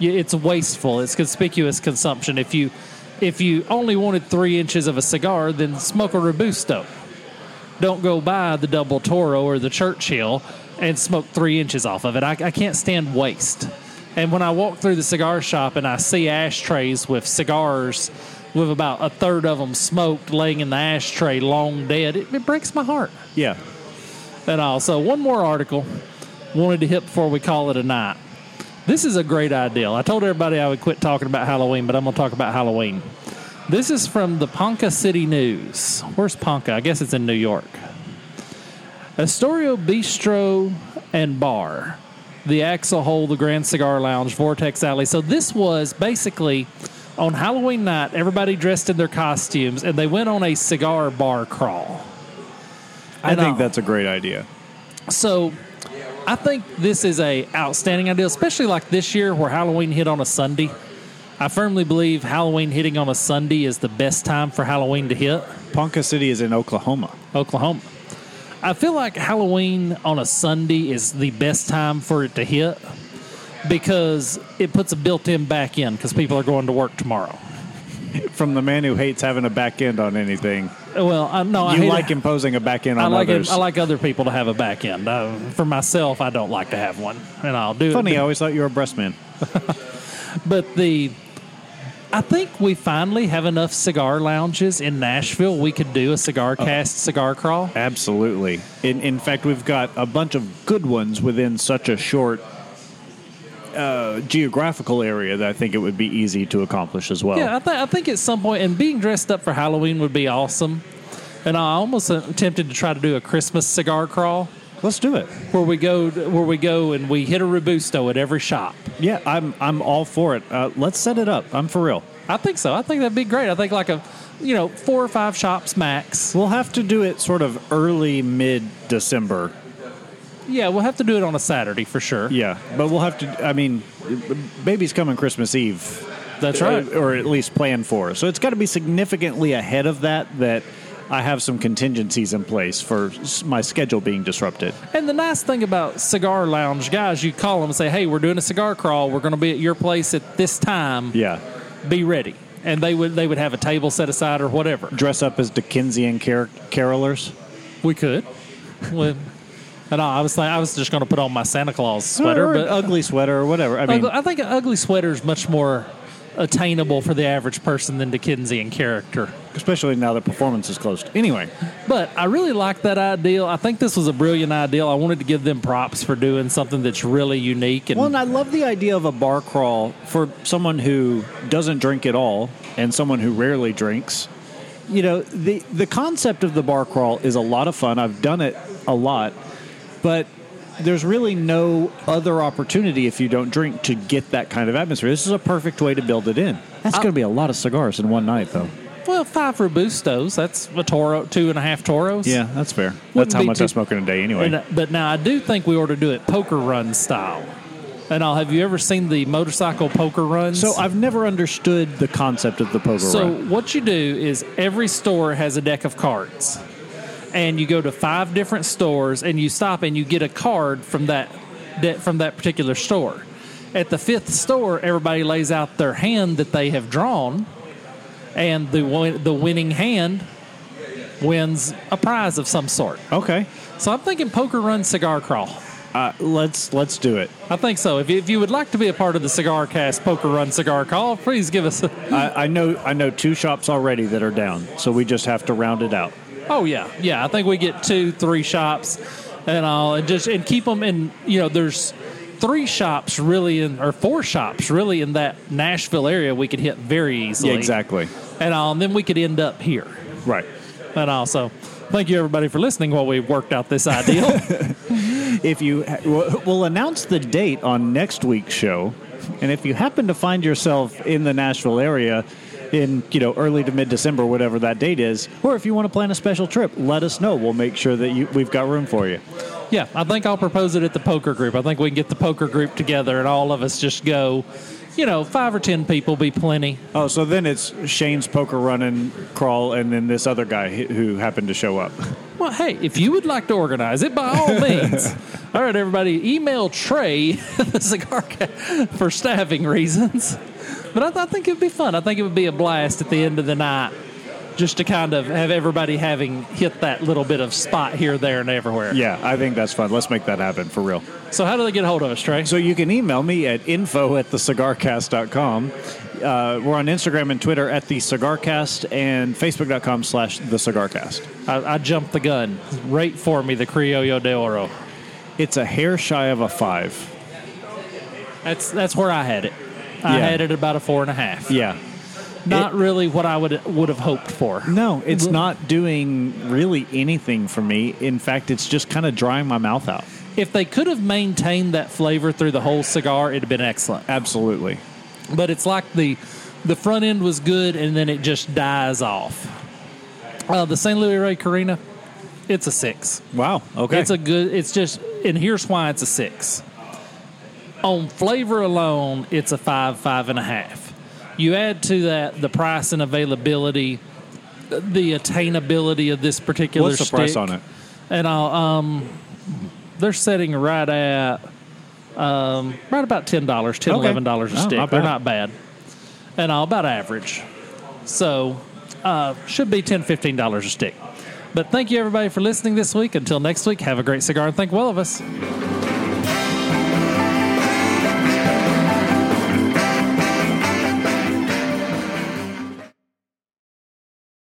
It's wasteful. It's conspicuous consumption. If you if you only wanted three inches of a cigar, then smoke a robusto. Don't go buy the double Toro or the Churchill and smoke three inches off of it. I, I can't stand waste. And when I walk through the cigar shop and I see ashtrays with cigars with about a third of them smoked laying in the ashtray long dead, it, it breaks my heart Yeah. and all. So one more article wanted to hit before we call it a night. This is a great idea. I told everybody I would quit talking about Halloween, but I'm going to talk about Halloween. This is from the Ponca City News. Where's Ponca? I guess it's in New York. Astoria Bistro and Bar, the Axel Hole, the Grand Cigar Lounge, Vortex Alley. So this was basically on Halloween night, everybody dressed in their costumes, and they went on a cigar bar crawl. I And, think uh, that's a great idea. So I think this is a outstanding idea, especially like this year where Halloween hit on a Sunday. I firmly believe Halloween hitting on a Sunday is the best time for Halloween to hit. Ponca City is in Oklahoma. Oklahoma. I feel like Halloween on a Sunday is the best time for it to hit because it puts a built-in back in because people are going to work tomorrow. From the man who hates having a back end on anything, Well, I no, I you hate like imposing a back end I like others. it, I like other people to have a back end. Uh, for myself, I don't like to have one, and I'll do it. Funny, I always thought you were a breast man. (laughs) But the I think we finally have enough cigar lounges in Nashville. We could do a cigar cast, cigar crawl. Absolutely. In, in fact, we've got a bunch of good ones within such a short uh, geographical area that I think it would be easy to accomplish as well. Yeah, I, th- I think at some point, and being dressed up for Halloween would be awesome. And I almost attempted to try to do a Christmas cigar crawl Let's do it. where we go where we go and we hit a robusto at every shop. Yeah, I'm I'm all for it. Uh, let's set it up. I'm for real. I think so. I think that'd be great. I think like a you know four or five shops max. We'll have to do it sort of early mid December. Yeah, we'll have to do it on a Saturday for sure. Yeah, but we'll have to. I mean, baby's coming Christmas Eve. That's right. Uh, or at least plan for. So it's got to be significantly ahead of that. That I have some contingencies in place for my schedule being disrupted. And the nice thing about cigar lounge guys, you call them and say, "Hey, we're doing a cigar crawl. We're going to be at your place at this time. Yeah. Be ready." And they would they would have a table set aside or whatever. Dress up as Dickensian car- carolers. We could. And I was like, I was just going to put on my Santa Claus sweater, or but (laughs) ugly sweater or whatever. I mean, ugly, I think an ugly sweater is much more attainable for the average person than Dickensian character. especially now that performance is closed. Anyway, But I really like that idea. I think this was a brilliant idea. I wanted to give them props for doing something that's really unique and well, and I love the idea of a bar crawl for someone who doesn't drink at all and someone who rarely drinks. You know, the the concept of the bar crawl is a lot of fun. I've done it a lot, but there's really no other opportunity if you don't drink to get that kind of atmosphere. This is a perfect way to build it in. That's going to be a lot of cigars in one night, though. well, five robustos. That's a toro, two and a half toros. Yeah, that's fair. Wouldn't That's how much too- I smoke in a day anyway. And, uh, but now I do think we ought to do it poker run style. And I'll have you ever seen the motorcycle poker runs? so I've never understood the concept of the poker So run. So what you do is every store has a deck of cards, and you go to five different stores, and you stop and you get a card from that de- from that particular store. At the fifth store, everybody lays out their hand that they have drawn, and the the winning hand wins a prize of some sort. Okay, So I'm thinking poker run cigar crawl. uh, let's let's do it. I think so. If you, if you would like to be a part of the Cigar Cast Poker Run Cigar Call, please give us a. I, I know I know two shops already that are down, so we just have to round it out. Oh yeah, yeah. I think we get two, three shops, and all, and just and keep them in. You know, there's three shops really in, or four shops really in that Nashville area we could hit very easily. Yeah, exactly. And all, and then we could end up here. Right. And also, thank you everybody for listening while we worked out this ideal. (laughs) If you we'll announce the date on next week's show, and if you happen to find yourself in the Nashville area in you know early to mid December, whatever that date is, or if you want to plan a special trip, let us know. We'll make sure that you, we've got room for you. yeah, I think I'll propose it at the poker group. I think we can get the poker group together, and all of us just go. You know, five or ten people be plenty. Oh, so then it's Shane's poker run and crawl, and then this other guy who- happened to show up. (laughs) Well, hey, if you would like to organize it, by all means. (laughs) all right, everybody, email Trae (laughs) the cigar for staffing reasons. But I, I think it would be fun. I think it would be a blast at the end of the night, just to kind of have everybody having hit that little bit of spot here, there, and everywhere. Yeah, I think that's fun. Let's make that happen for real. So, how do they get a hold of us, Trae? So you can email me at info at thecigarcast.com. Uh, we're on Instagram and Twitter at the Cigarcast and Facebook.com slash the Cigarcast. I, I jumped the gun. Rate for me the Criollo de Oro. It's a hair shy of a five. That's that's where I had it. I Yeah. had it about a four and a half. Yeah. Not really what I would would have hoped for. No, it's not doing really anything for me. In fact, it's just kind of drying my mouth out. If they could have maintained that flavor through the whole cigar, it'd have been excellent. Absolutely. But it's like the the front end was good and then it just dies off. Uh, the St. Louis Rey Carina, it's a six. Wow. Okay. It's a good. It's just, and here's why it's a six. On flavor alone, it's a five, five and a half. You add to that the price and availability, the attainability of this particular. What's the price on it? And I'll, um, they're setting right at um, right about ten dollars, ten Okay. eleven dollars a Oh, stick. not They're not bad, and all about average. So uh, should be 10 15 dollars a stick. But thank you everybody for listening this week. Until next week, have a great cigar and think well of us.